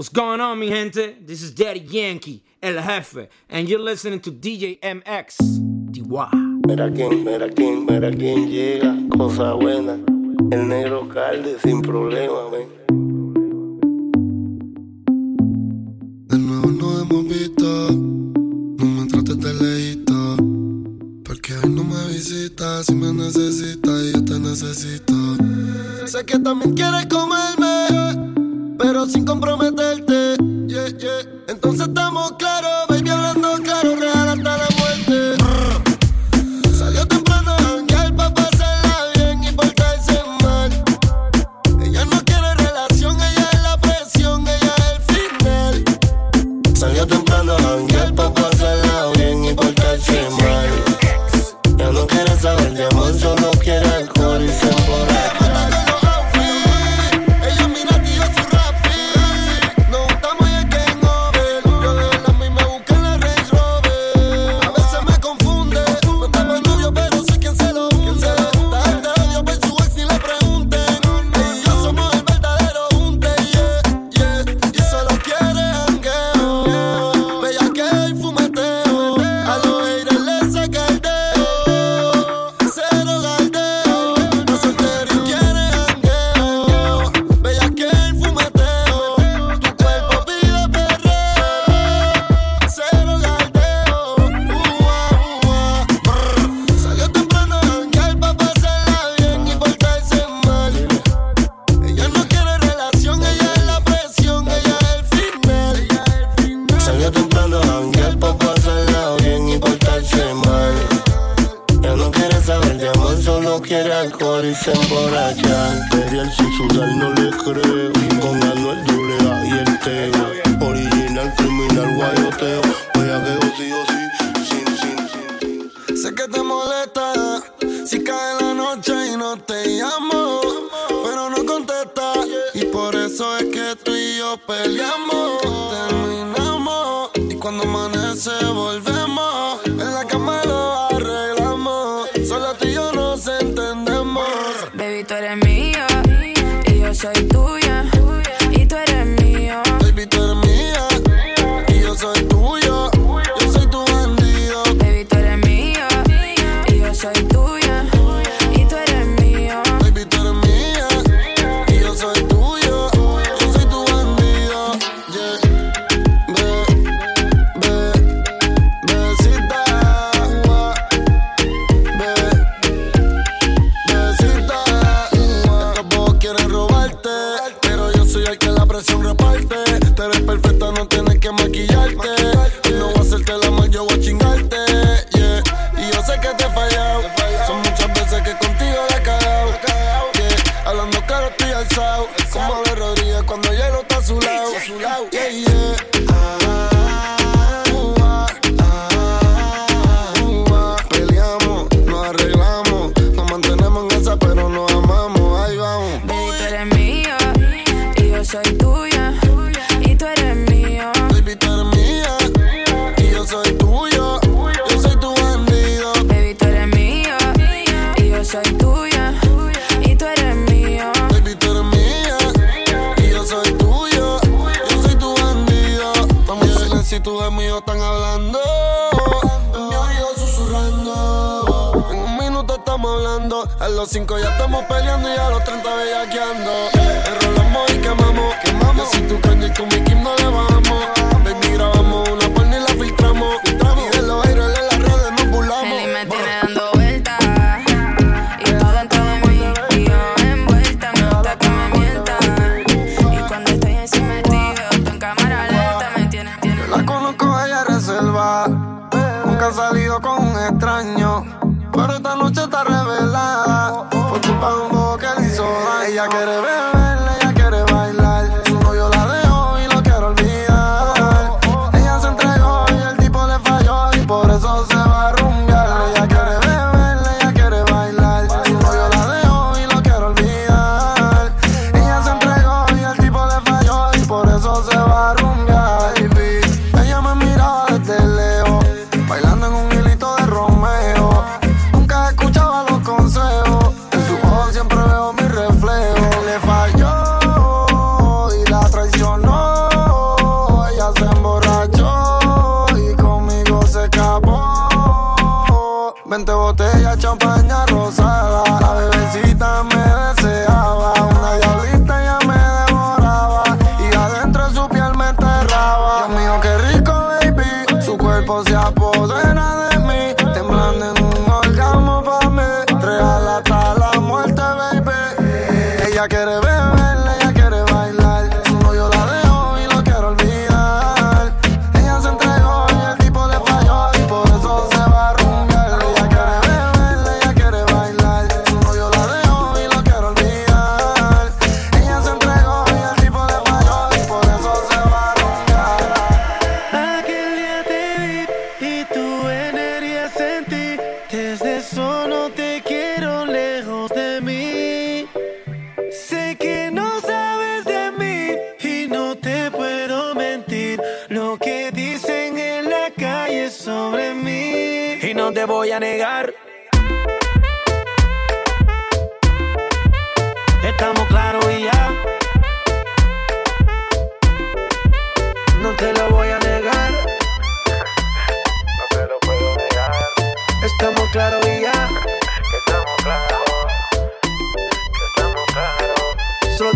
What's going on, mi gente? This is Daddy Yankee, El Jefe, and you're listening to DJ MX DY. Mira quién, mira quién, mira quién llega, cosa buena. El negro calde sin problema, ven. De nuevo nos hemos visto, no me trates de leíto. Porque hoy no me visitas, si me necesitas, yo te necesito. Sé que también quieres comerme, pero sin comprometer Como de Rodríguez cuando hielo está a su lado. A su lado. Yeah, yeah. Ah. los 5 ya estamos peleando y a los 30 bellaqueando. Enrolamos y quemamos, quemamos. Yo soy tu caña con mi Kim no le vamos.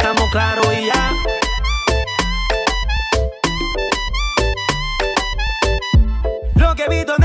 estamos claros y ya. Lo que he visto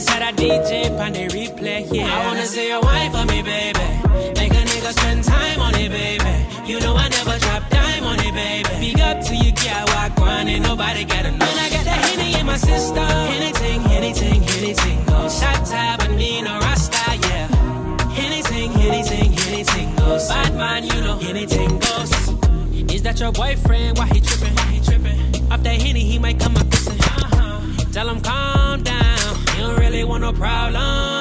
inside a DJ, on the replay, yeah. I wanna see your wine for me, baby. Make a nigga spend time on it, baby. You know I never drop dime on it, baby. Big up to you, girl, walk on ain't nobody got know. And I got that Henny in my system. Anything, anything, anything goes. Shot top, but me no Rasta, yeah. Anything, anything, anything goes. Bad man, you know anything goes. Is that your boyfriend? Why he tripping? Why he tripping? Off that henny, he might come up missing. Uh-huh. Tell him calm want no problem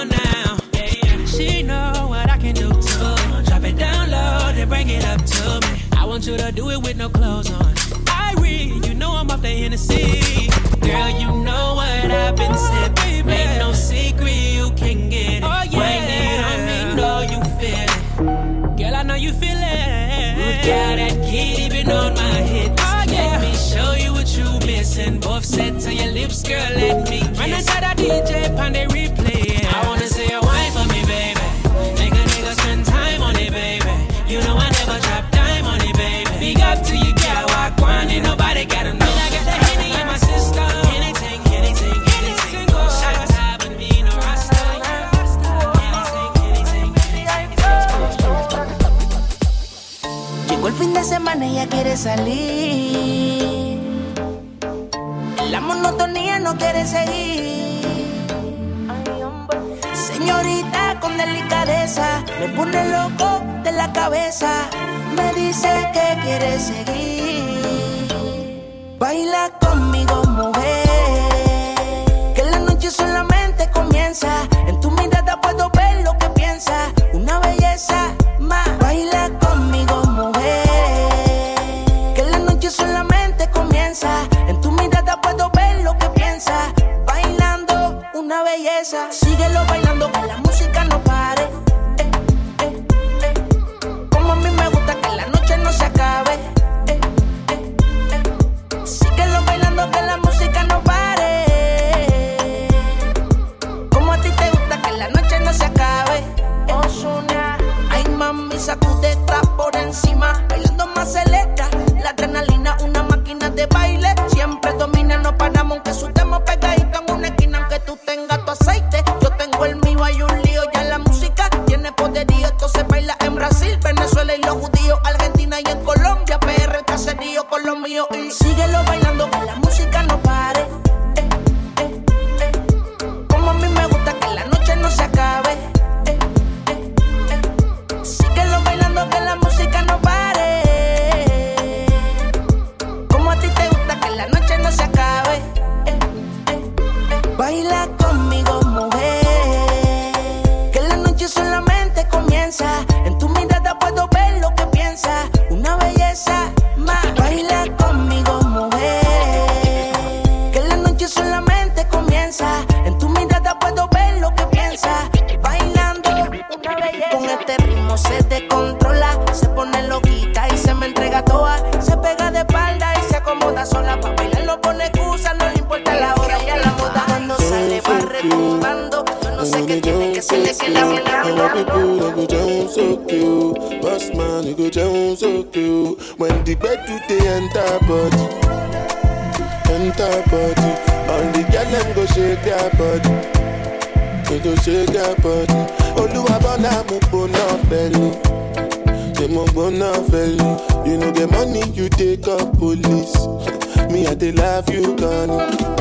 now. Yeah, yeah. She know what I can do too. Drop it down low, then bring it up to me. I want you to do it with no clothes on. I read, you know I'm off the Hennessy. Girl, you know what I've been sipping. Ain't no secret, you can get it. Oh, yeah. Wind it on me, know you feel it. Girl, I know you feel it. Yeah, that kitty been on my hit. Oh, yeah. Let me show you what you missing. Both set to your lips, girl, let me kiss. Run a pan the replay. Yeah. I wanna see your wine for me, baby. Make a nigga spend time on it, baby. You know I never drop dime on it, baby. Big up to you, girl, walk on, ain't nobody gotta know. I got that Henny in my system. Anything, anything, anything goes. Shot top and me no Rasta. Llegó el fin de semana y ella quiere salir. La monotonía no quiere seguir. Delicadeza, me pone loco de la cabeza. Me dice que quiere seguir. Baila conmigo, mujer. Que la noche solamente comienza. Me down so cute. And when people they go down so cute. Boss man, you go down so cute. When the bed do they enter body, enter body. All the girl them go shake their body, they go shake their body. Olúwa bọ́lá mo gbóná fẹ́lẹ̀, ṣé mo fẹ́lẹ̀? You know get money, you take up police. Me, I dey love you, Connie.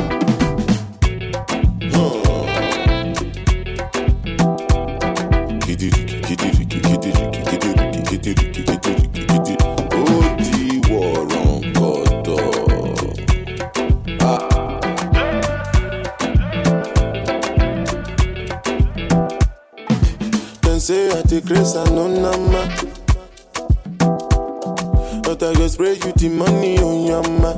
Grace and no nama. But I go spray you the money on your ma.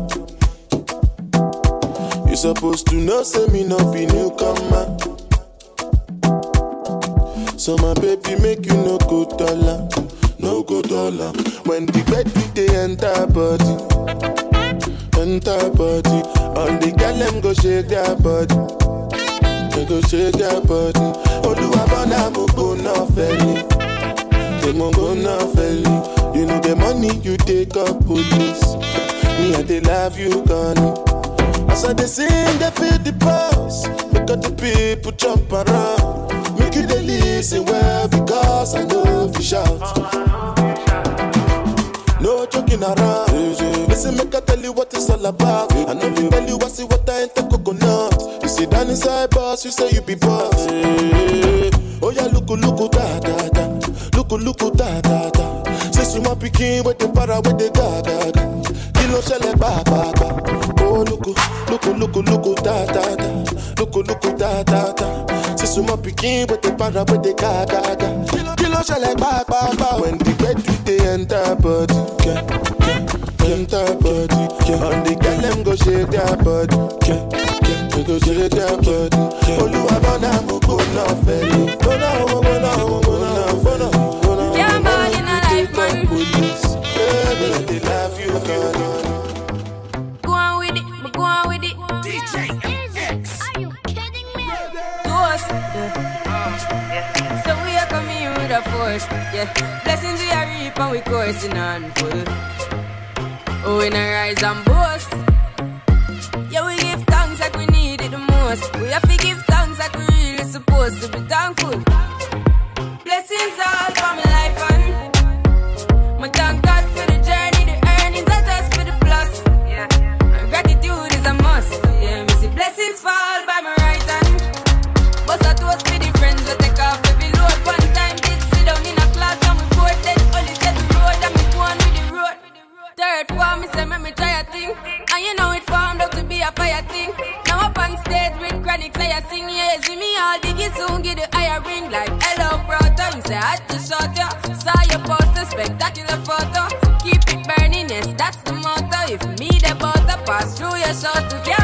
You supposed to know, say me no be newcomer. So my baby make you no go dollar, no go dollar. When the bed they enter body, enter body. All the girl them go shake their body, go shake their body. Olúwa bọ́lá mo gbóná ṣé mo gbóná fẹ́lẹ̀? You know the money you take up police, me I dey love you gone. As I dey sing, they feel the pulse. Make all the people jump around. Make you dey listen well because I know you shout. No joking around. Listen, make I tell you what it's all about. I know you tell you I see what I ain't the coconut. You sit down inside boss, you say you be boss. Oh yeah, look, look, da da da. Da da da. Say small pikin with the para with the ga ga ga. Kilo ṣẹlẹ̀ pàápàá. Oh look, look, look, look, da da da. Look, look, da da da. Say small pikin with the para with the ga ga ga. Kilo ṣẹlẹ̀ pàápàá. When the bed do they enter body, yeah, yeah, enter body. Yeah. And the girl them go shake their body, yeah, yeah, go shake their body. Olúwa bọ́lá mo fẹ́lẹ̀. Gbóná, gbóná, gbóná, a force, yeah. Blessings we are reap and we coursing on full. Oh, we not rise and boast. A thing. Now up on stage with chronic, say I sing, yeah, see me all diggy soon, get the higher ring like hello, brother. You say I to shot ya, saw your poster, spectacular photo. Keep it burning, yes, that's the motto. If me the butter pass through your shot, to can't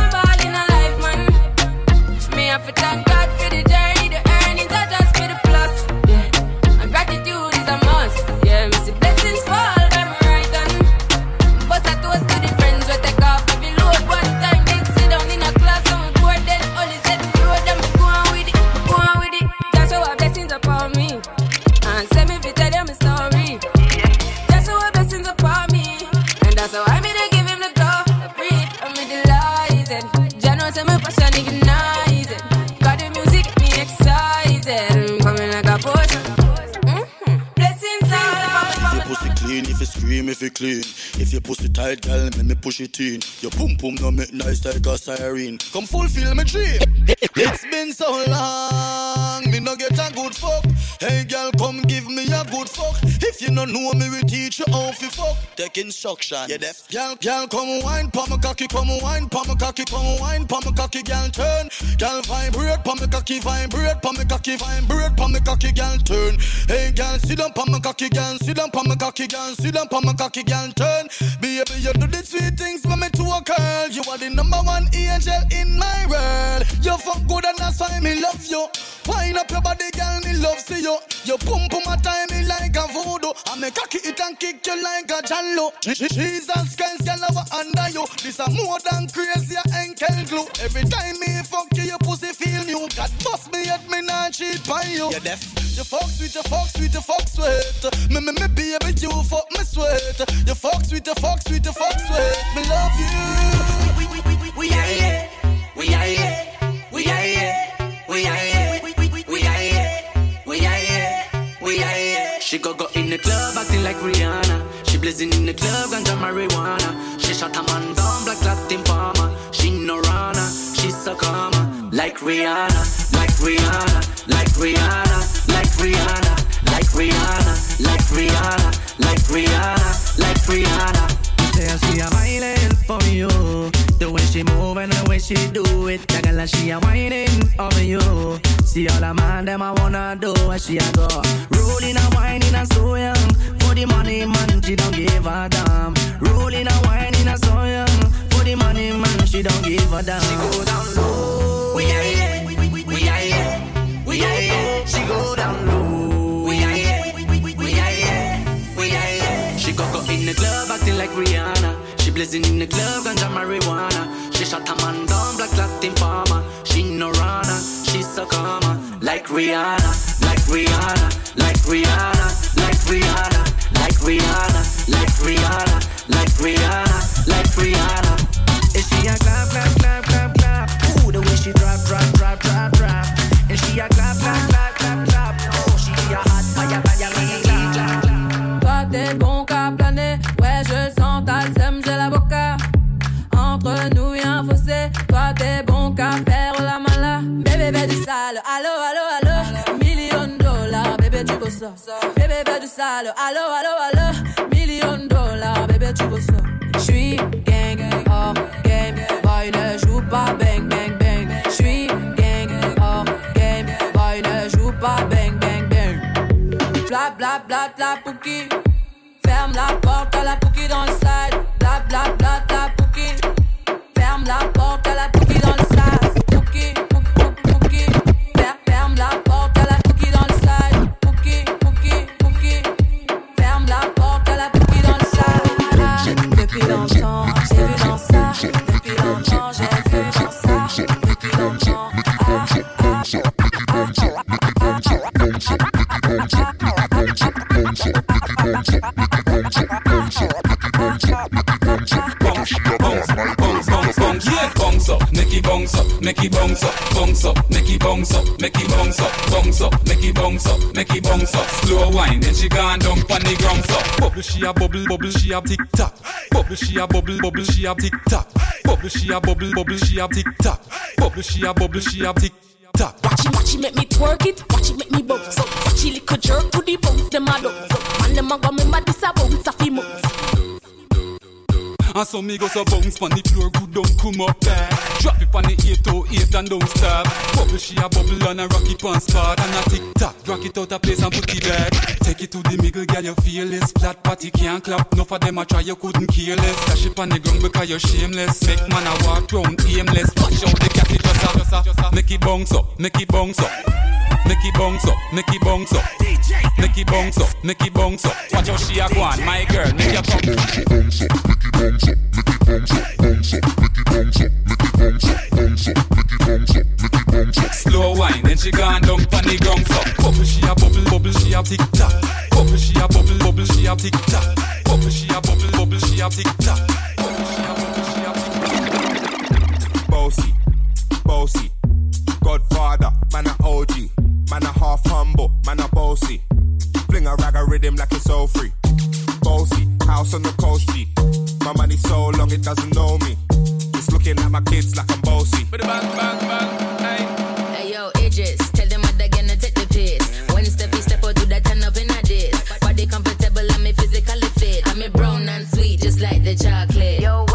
scream, pussy tight, girl, let me push it in. Your pum pum no make nice like a siren. Come fulfill my dream. It's been so long, me no get a good fuck. Hey girl, come give me a good fuck. If you no know me, we teach you how to fuck. Take instruction. Yeah, deaf. Girl, girl, come wine, pa my cocky, come wine, pa my cocky, come wine, pa my cocky, girl, turn. Girl, vibrate, pa my cocky, vibrate, pa my cocky, vibrate, pa my cocky, girl, turn. Hey girl, sit down, pa my cocky, girl, sit down, pa my cocky, girl, sit down, pa my cocky, girl, turn. Baby, you do the sweet things for me to a girl. You are the number one angel in my world. You fuck good and that's why me love you. Wind up your body, girl, me love see you. You pump pum a time me like a voodoo. I me cocky it and kick you like a jallo. Jesus Christ, girl, I was under you. This a more than crazy a enkel glue. Every time me fuck you, your pussy feel new. God bust me at me not cheat on you. You deaf. You fuck sweet, you fuck sweet, you fuck sweet. Me me me baby, you fuck me sweet. You fuck sweet, you fuck sweet, you fuck sweet. Me love you. We, we, we, we, we are here. We are here. We are here. We are here. We, we, we, we are here. We are here. She go go in the club acting like Rihanna. She blazing in the club, ganja marijuana. She shot a man down, black Latin farmer. She no runner, she so calmer. Like Rihanna, like Rihanna, like Rihanna, like Rihanna, like Rihanna, like Rihanna, like Rihanna, like Rihanna. Say I see her smiling for you. The way she move and the way she do it. That girl she a whining over you. See all the man them I wanna do what she a go. Rolling and whining and so young. For the money man she don't give a damn. Rolling and whining and so young. For the money man she don't give a damn. She go down low. Oh, we are here. We are here. We are here. She go down low. In the club acting like Rihanna. She blazing in the club, ganja marijuana. She shot a man down, black Latin farmer. She no runner, she so calmer. Like Rihanna, like Rihanna, like Rihanna, like Rihanna, like Rihanna, like Rihanna, like Rihanna, like Rihanna. Bla pouki. Ferme la porte à la pouki dans le side. A bubble, bubble she a tick tock. Bubble she a bubble, bubble she a tick tock. Bubble she a bubble, bubble she a tick tock. Bubble she a bubble she a tick tock. Watch it, watch it, make me twerk it. And so me go so bounce pon the floor, good don't come up there. Drop it pon the 808 and don't stop. Bubble she a bubble and a rock it pon spot and a tick tock. Rock it out a place and put it back. Take it to the middle, girl, you feel this. Flat party can't clap. Enough of them a try, you couldn't care less. Dash it pon the ground because you're shameless. Make man a walk round aimless. Watch out the cat, just a, just a, just a. Make it bounce up, make it bounce up. Make it bounce up, make it bounce up. Make it bounce up, make it bounce up. Watch how she a go on, my girl, make your come. Slow wine, then she gone down on the ground so. Bubble she a bubble, bubble she a tick tock. Bubble she a bubble, bubble she a tick tock. Bubble she a bubble, bubble she a tick tock. Bubble she a bubble, bubble, she a tick tock. Bossy, bossy, Godfather, man a OG, man a half humble, man a bossy. Fling a rag a rhythm like it's all free. Bossy, house on the coast G. My money so long it doesn't know me. Just looking at my kids like I'm bossy. Bang, bang, bang, Hey Hey yo, Idris, tell them what they're gonna take the piss. When Steffi step out, do that turn up in a diss. Body comfortable, I'm me physically fit. I'm a brown and sweet, just like the chocolate. Yo,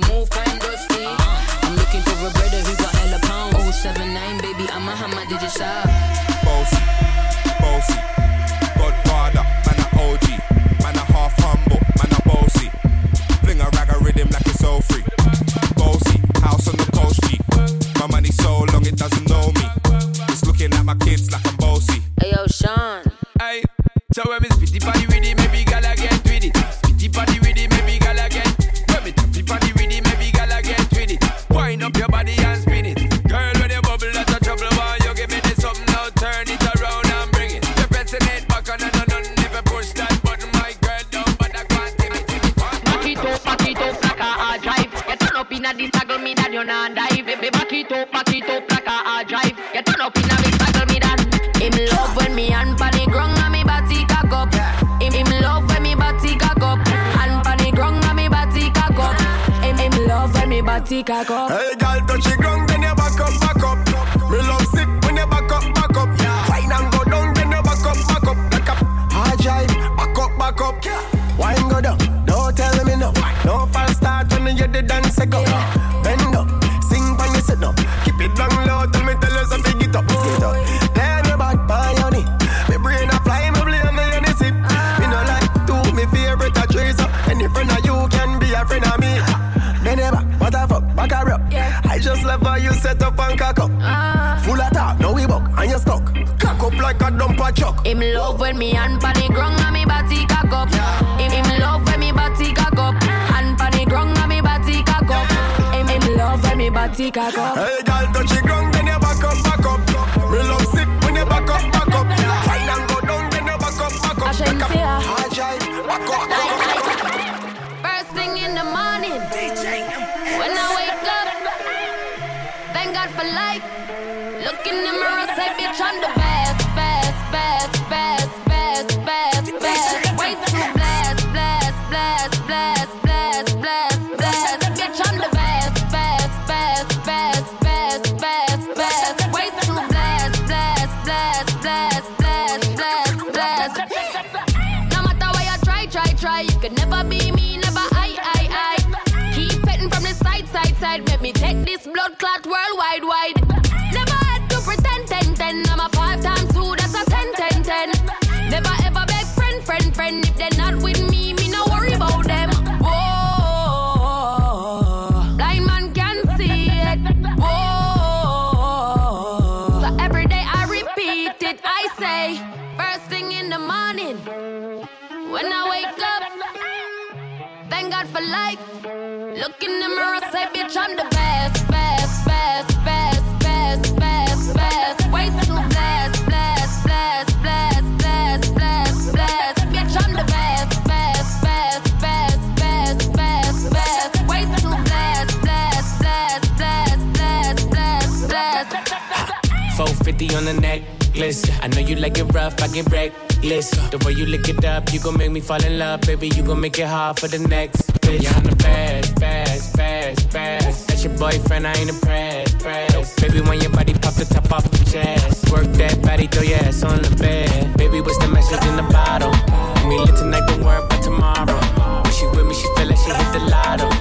me, me have to move kind dusty. I'm looking for a brother who got hella pound. 079, baby, I'm a hammer, did you shop? Bossy, bossy, Godfather, man a OG, man a half humble, man a bossy. Fling a rag a rhythm like it's all free. Bossy, house on the coast G. My money so long it doesn't know me. Just looking at my kids like I'm bossy. Hey yo, Sean. Hey, tell props, like a dump dumper chuck. Him love when me hand pan the ground and me body cock up. Yeah. Him, him love when me body cock up. Hand pan the ground and me body cock up. Him, him love when me body cock up. Hey girl, touch the ground then you back up, back up. Me love sick when you back up, back up. Fine and go down then you back up, back up. I up. Agile, back up, back up. First thing in the morning, DJ. When I wake up, thank God for life. Look in the mirror, say bitch, I'm the best. 50 on the necklace. I know you like it rough, I get reckless. The way you lick it up, you gon' make me fall in love, baby. You gon' make it hard for the next bitch. You're on the best, best, best, best. That's your boyfriend, I ain't impressed, pressed. Baby, when your body pop the top off the chest. Work that body, throw your ass on the bed. Baby, what's the message in the bottle? We live tonight, don't worry about tomorrow. When she with me, she feel like she hit the lotto.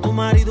do marido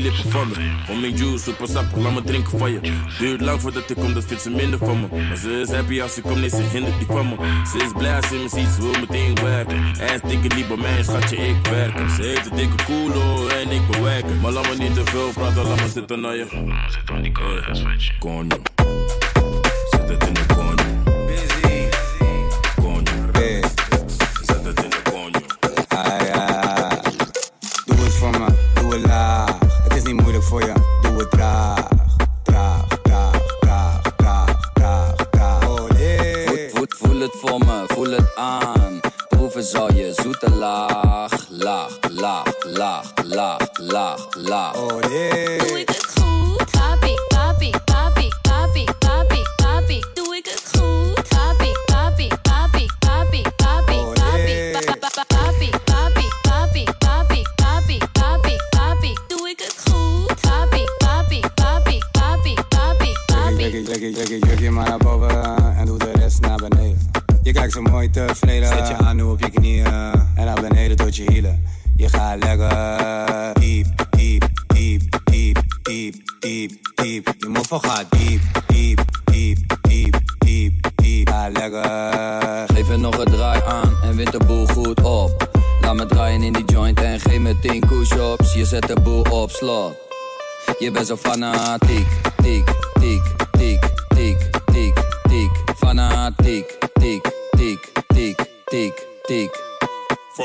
lippen van me. Om mijn juice, super sap, laat me drinken van je. Duurt lang voordat ik kom, dat vindt ze minder van me. Maar ze is happy als ze komt, nee, ze hindert die van me. Ze is blij als ze me ziet, ze wil meteen werken. En dikke liever mijn schatje, ik werk. Ze heeft een dikke koelo en ik bewerken. Maar laat me niet te veel praten, laat me zitten naar je. Zit aan die koude, Kon je. Zit het in de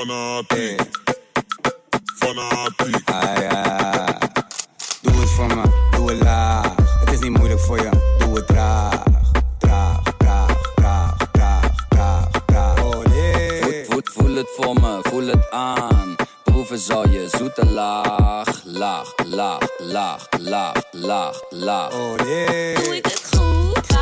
Fanatiek. Fanatiek. Ah, ja. Doe het voor me, doe het laag. Het is niet moeilijk voor je, doe het traag. Traag, traag, traag, traag, traag, traag. Oh nee. Voel, voel, voel het voor me, voel het aan. Proeven zal je zoete laag, laag, laag, laag, laag, laag, laag. Oh nee. Doe ik het goed?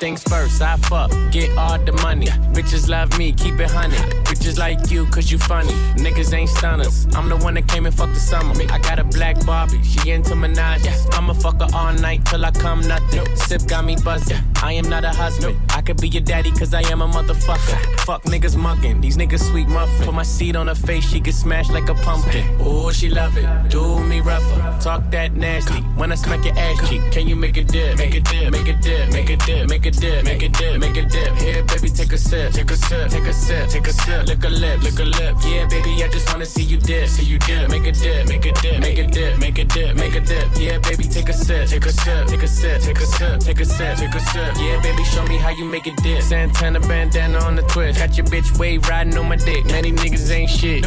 Things first, I fuck, get all the money. Bitches love me, keep it honey. Bitches like you, cause you funny. Niggas ain't stunners. I'm the one that came and fucked the summer. I got a black Barbie, she into Minaj. I'ma fuck her all night till I come nothing. Sip got me buzzing. I am not a husband. Could be your daddy, cause I am a motherfucker. Fuck niggas mugging, these niggas sweet muffin. Put my seed on her face, she get smashed like a pumpkin. Ooh, she love it. Do me rougher. Talk that nasty. When I smack your ass cheek, can you make a dip? Make a dip, make a dip, make a dip, make a dip, make a dip, make a dip. Here, baby, take a sip, take a sip, take a sip, take a sip. Lick a lip, lick a lip. Yeah, baby, I just wanna see you dip, see you dip. Make a dip, make a dip, make a dip, make a dip, make a dip. Yeah, baby, take a sip, take a sip, take a sip, take a sip, take a sip, take a sip. Yeah, baby, show me how you make it dip. Santana bandana on the twist. Got your bitch wave riding on my dick. Many niggas ain't shit.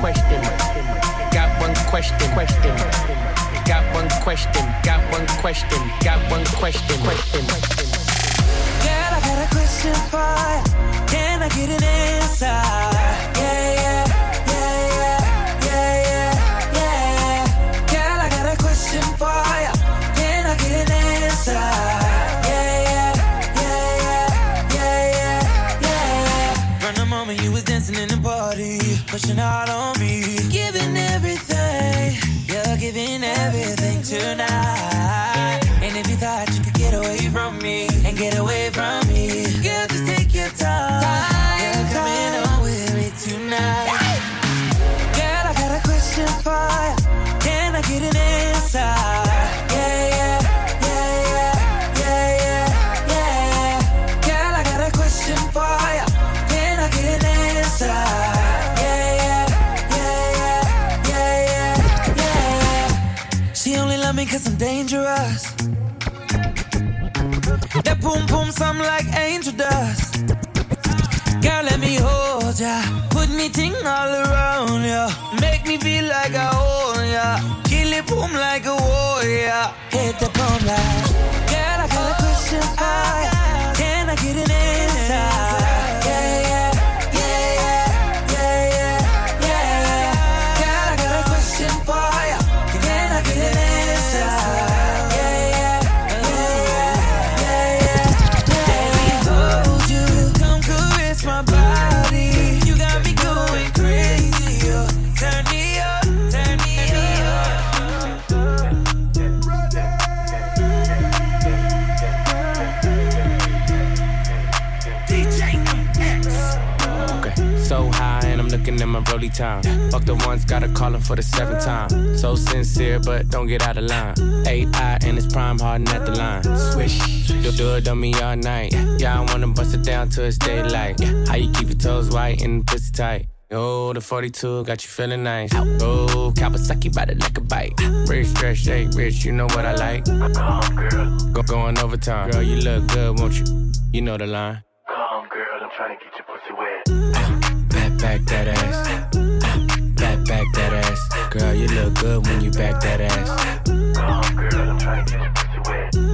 question. Got one question, question. Got one question, got one question, got one question, question. Girl, I got a question for ya. Can I get an answer? Pushing out on me, boom boom sound like angel dust. Girl, let me hold ya. Put me ting all around ya. Make me feel like I own ya. Kill it boom like a warrior. Hit the boom like. Girl, I got a question for ya. Can I get an answer? Rolly time. Fuck the ones, gotta call him for the seventh time. So sincere, but don't get out of line. AI and it's prime harden at the line. Swish, you'll do it on me all night. Yeah, I wanna bust it down till it's daylight. How you keep your toes white and the pussy tight? Oh, the 42 got you feeling nice. Oh, Kawasaki bite it like a bite. Rich, stretch, shake, rich, you know what I like. Come, girl. Go going overtime. Girl, you look good, won't you? You know the line. Come, girl, I'm trying to get your pussy wet. Back, back that ass. You look good when you back that ass. Come, girl, I'm trying to get your pussy wet.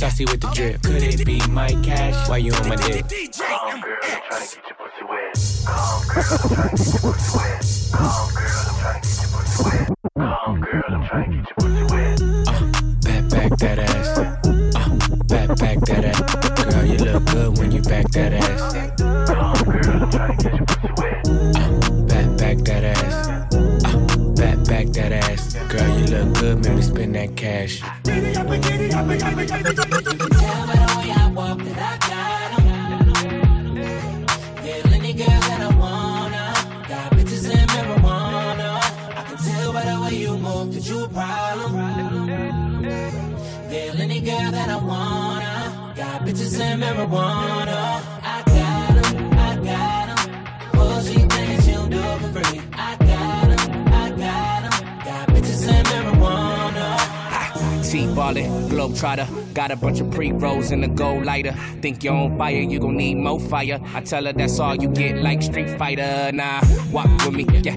saucy with the drip. Could it be my cash? Why you on my dick? Girl, I'm trying to get your pussy wet. Girl, I'm trying to get your pussy wet. Girl, I'm trying to get your pussy wet. Wet. Back, back that ass. Uh, back, back that ass. Girl, you look good when you back that ass. Girl, I'm trying to get your pussy wet. Back, back that ass. Look good, make me spend that cash. Yeah, any girl that I wanna. Got bitches in marijuana. I can tell by the way you move that you a problem. Yeah, any girl that I wanna. Got bitches in marijuana. Globe trotter. Got a bunch of pre rolls in the gold lighter. Think you're on fire, you gon' need more fire. I tell her that's all you get, like Street Fighter. Nah, walk with me, yeah,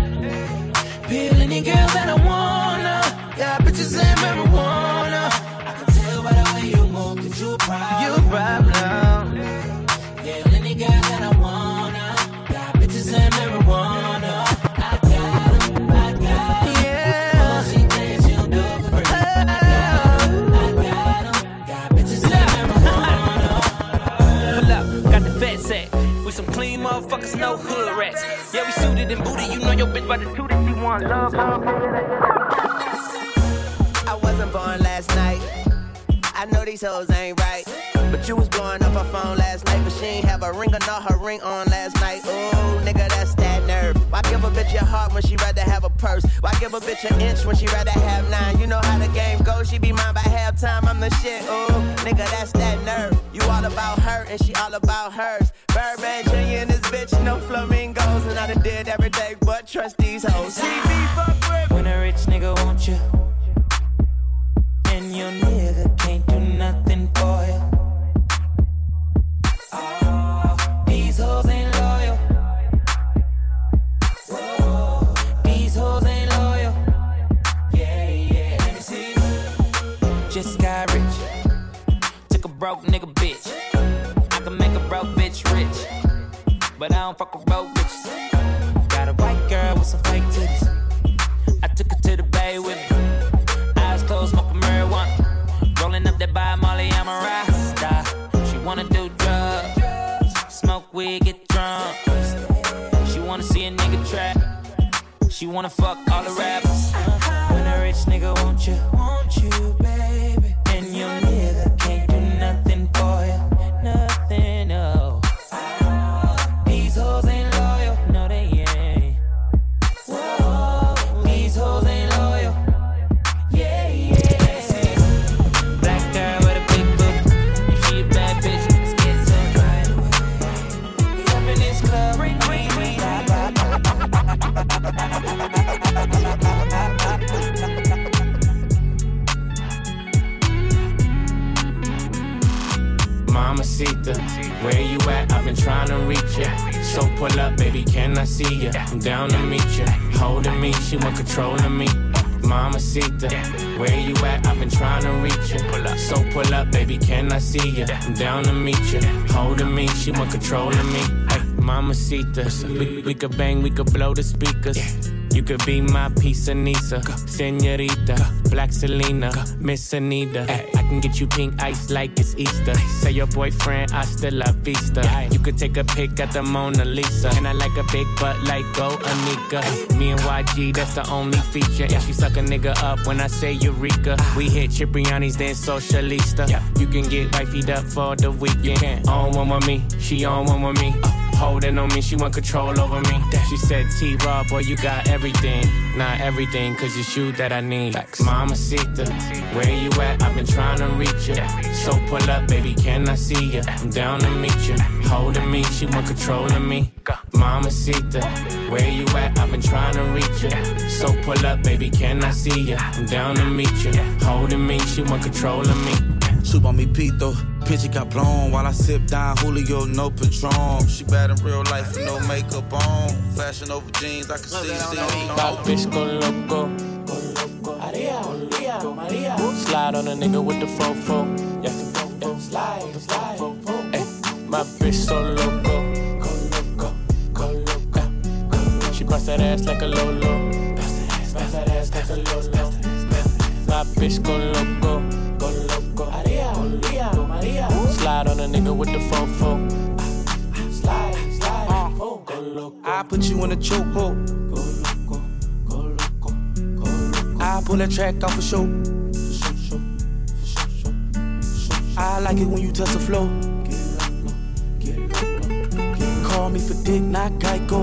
Peel any girl that I wanna. Got bitches in marijuana. I can tell by the way you move that you a problem. You a problem. Yeah, any girl that I wanna. Got bitches in marijuana. I got 'em, I got 'em. Yeah. Oh, she thinks she'll do for free. I got 'em, I got 'em. Got bitches in marijuana. Pull up, got the vet set. We some clean motherfuckers, no hood rats. Yeah, we suited and booted. You know your bitch by the two that she want love. I wasn't born last night. I know these hoes ain't right. But you was blowing up her phone last night, but she ain't have a ring or not her ring on last give a bitch your heart when she rather have a purse? Why give a bitch an inch when she rather have nine? You know how the game goes, she be mine by halftime. I'm the shit, ooh, nigga, that's that nerve. You all about her and she all about hers. Birdman Jr. and this bitch, no flamingos. And I done did everything but trust these hoes. See me fuck with When a rich nigga want you, and your nigga can't do nothing for you. Oh, broke nigga bitch. I can make a broke bitch rich, but I don't fuck with broke bitches. Got a white girl with some fake titties. I took her to the bay with me. Eyes closed, smoking marijuana. Rolling up that by Molly, I'm a rasta. She wanna do drugs, smoke weed, get drunk. She wanna see a nigga trap. She wanna fuck all the rappers. When a rich nigga want you, want you, baby. And your nigga controlling me. Hey, Mamacita, we, we could bang, we could blow the speakers. You could be my of Nisa, Senorita, Black Selena, Miss Anita. Ay, I can get you pink ice like Easter. Say your boyfriend, I still la vista. You could take a pic at the Mona Lisa. And I like a big butt like Go Anika. Me and YG, that's the only feature. And she suck a nigga up when I say Eureka. Ah. We hit Cipriani's, then Socialista. You can get wifeyed up for the weekend. On one with me, she on one with me. Uh. Holding on me, she want control over me. She said, T Raw, boy, you got everything. Not everything, cause it's you that I need. Mamacita, where you at? I've been trying to reach you. So pull up, baby, can I see you? I'm down to meet you. Holding me, she want controlling me. Mamacita, where you at? I've been trying to reach you. So pull up, baby, can I see you? I'm down to meet you. Holding me, she want controlling me. Soup on me pito, picture got blown while I sip down Julio, no Patron. She bad in real life with no makeup on. Fashion over jeans, I can see see Bad bitch go loco. Slide on a nigga with the fofo. Yeah, yeah. slide, slide. Ay, my bitch so loco. Yeah. She bust that ass like a lolo. Bust that ass like a lolo. My bitch go loco. Go loco. Slide on a nigga with the fofo. Slide, slide. Uh. Go loco. I put you in a chokehold. I pull that track off a show. I like it when you touch the floor. Call me for dick, not Geico.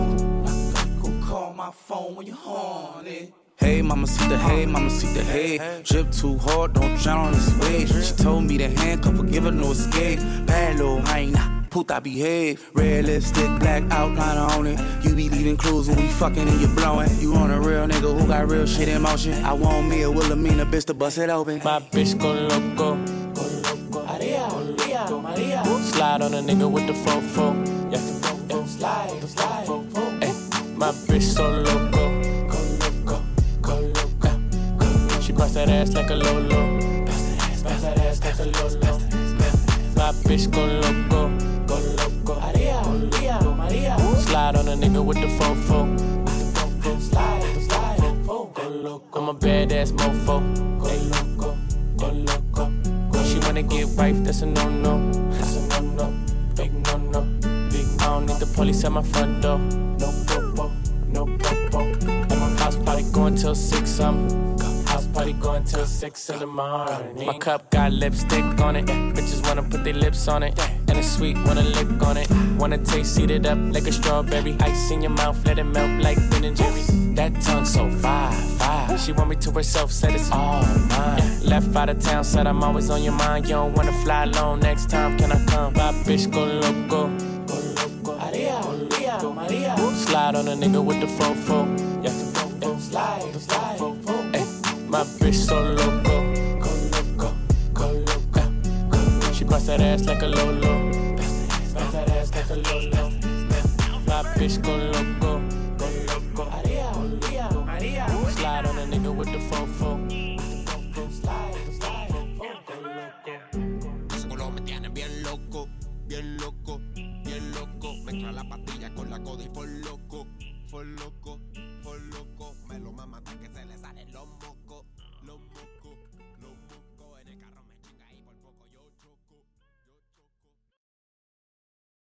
Call my phone when you're horny. Hey, mama, see the hey, mama, see the hey. Drip too hard, don't drown on this wave. She told me to handcuff her, give her no escape. Bad little hyena, puta behave. Red lipstick, black outline on it. You be leaving clues when we fucking and you blowing. You on a real nigga who got real shit in motion. I want me a Wilhelmina bitch to bust it open. My bitch go loco. Go loco. Slide on a nigga with the fofo. Yeah, yeah. slide, slide. Ay, my bitch so loco. Bust that ass like a lolo. Bust that ass like a lolo. My bitch go loco. Go loco. Maria, Maria, Maria. Slide on a nigga with the fofo. Slide, slide. Go loco. I'm a badass mofo. Go loco. Go loco. She wanna get wife, that's a no no. That's a no no. Big no no. Big I don't need the police at my front door. No popo. No popo. And my house party going till six. Um. Party going till six in the morning. My cup got lipstick on it. Bitches wanna put their lips on it. And it's sweet, wanna lick on it. Wanna taste, it up like a strawberry. Ice in your mouth, let it melt like Ben and Jerry. That tongue so fire, fire. She want me to herself, said it's all mine. Left out of town, said I'm always on your mind. You don't wanna fly alone next time, can I come? My bitch go loco. Slide on a nigga with the fofo. Yeah. slide, slide. My bitch so loco. Go loco, go loco. She bust that ass like a lolo. Bust that ass like a lolo. My bitch go loco, go loco. Slide on a nigga with the fofo.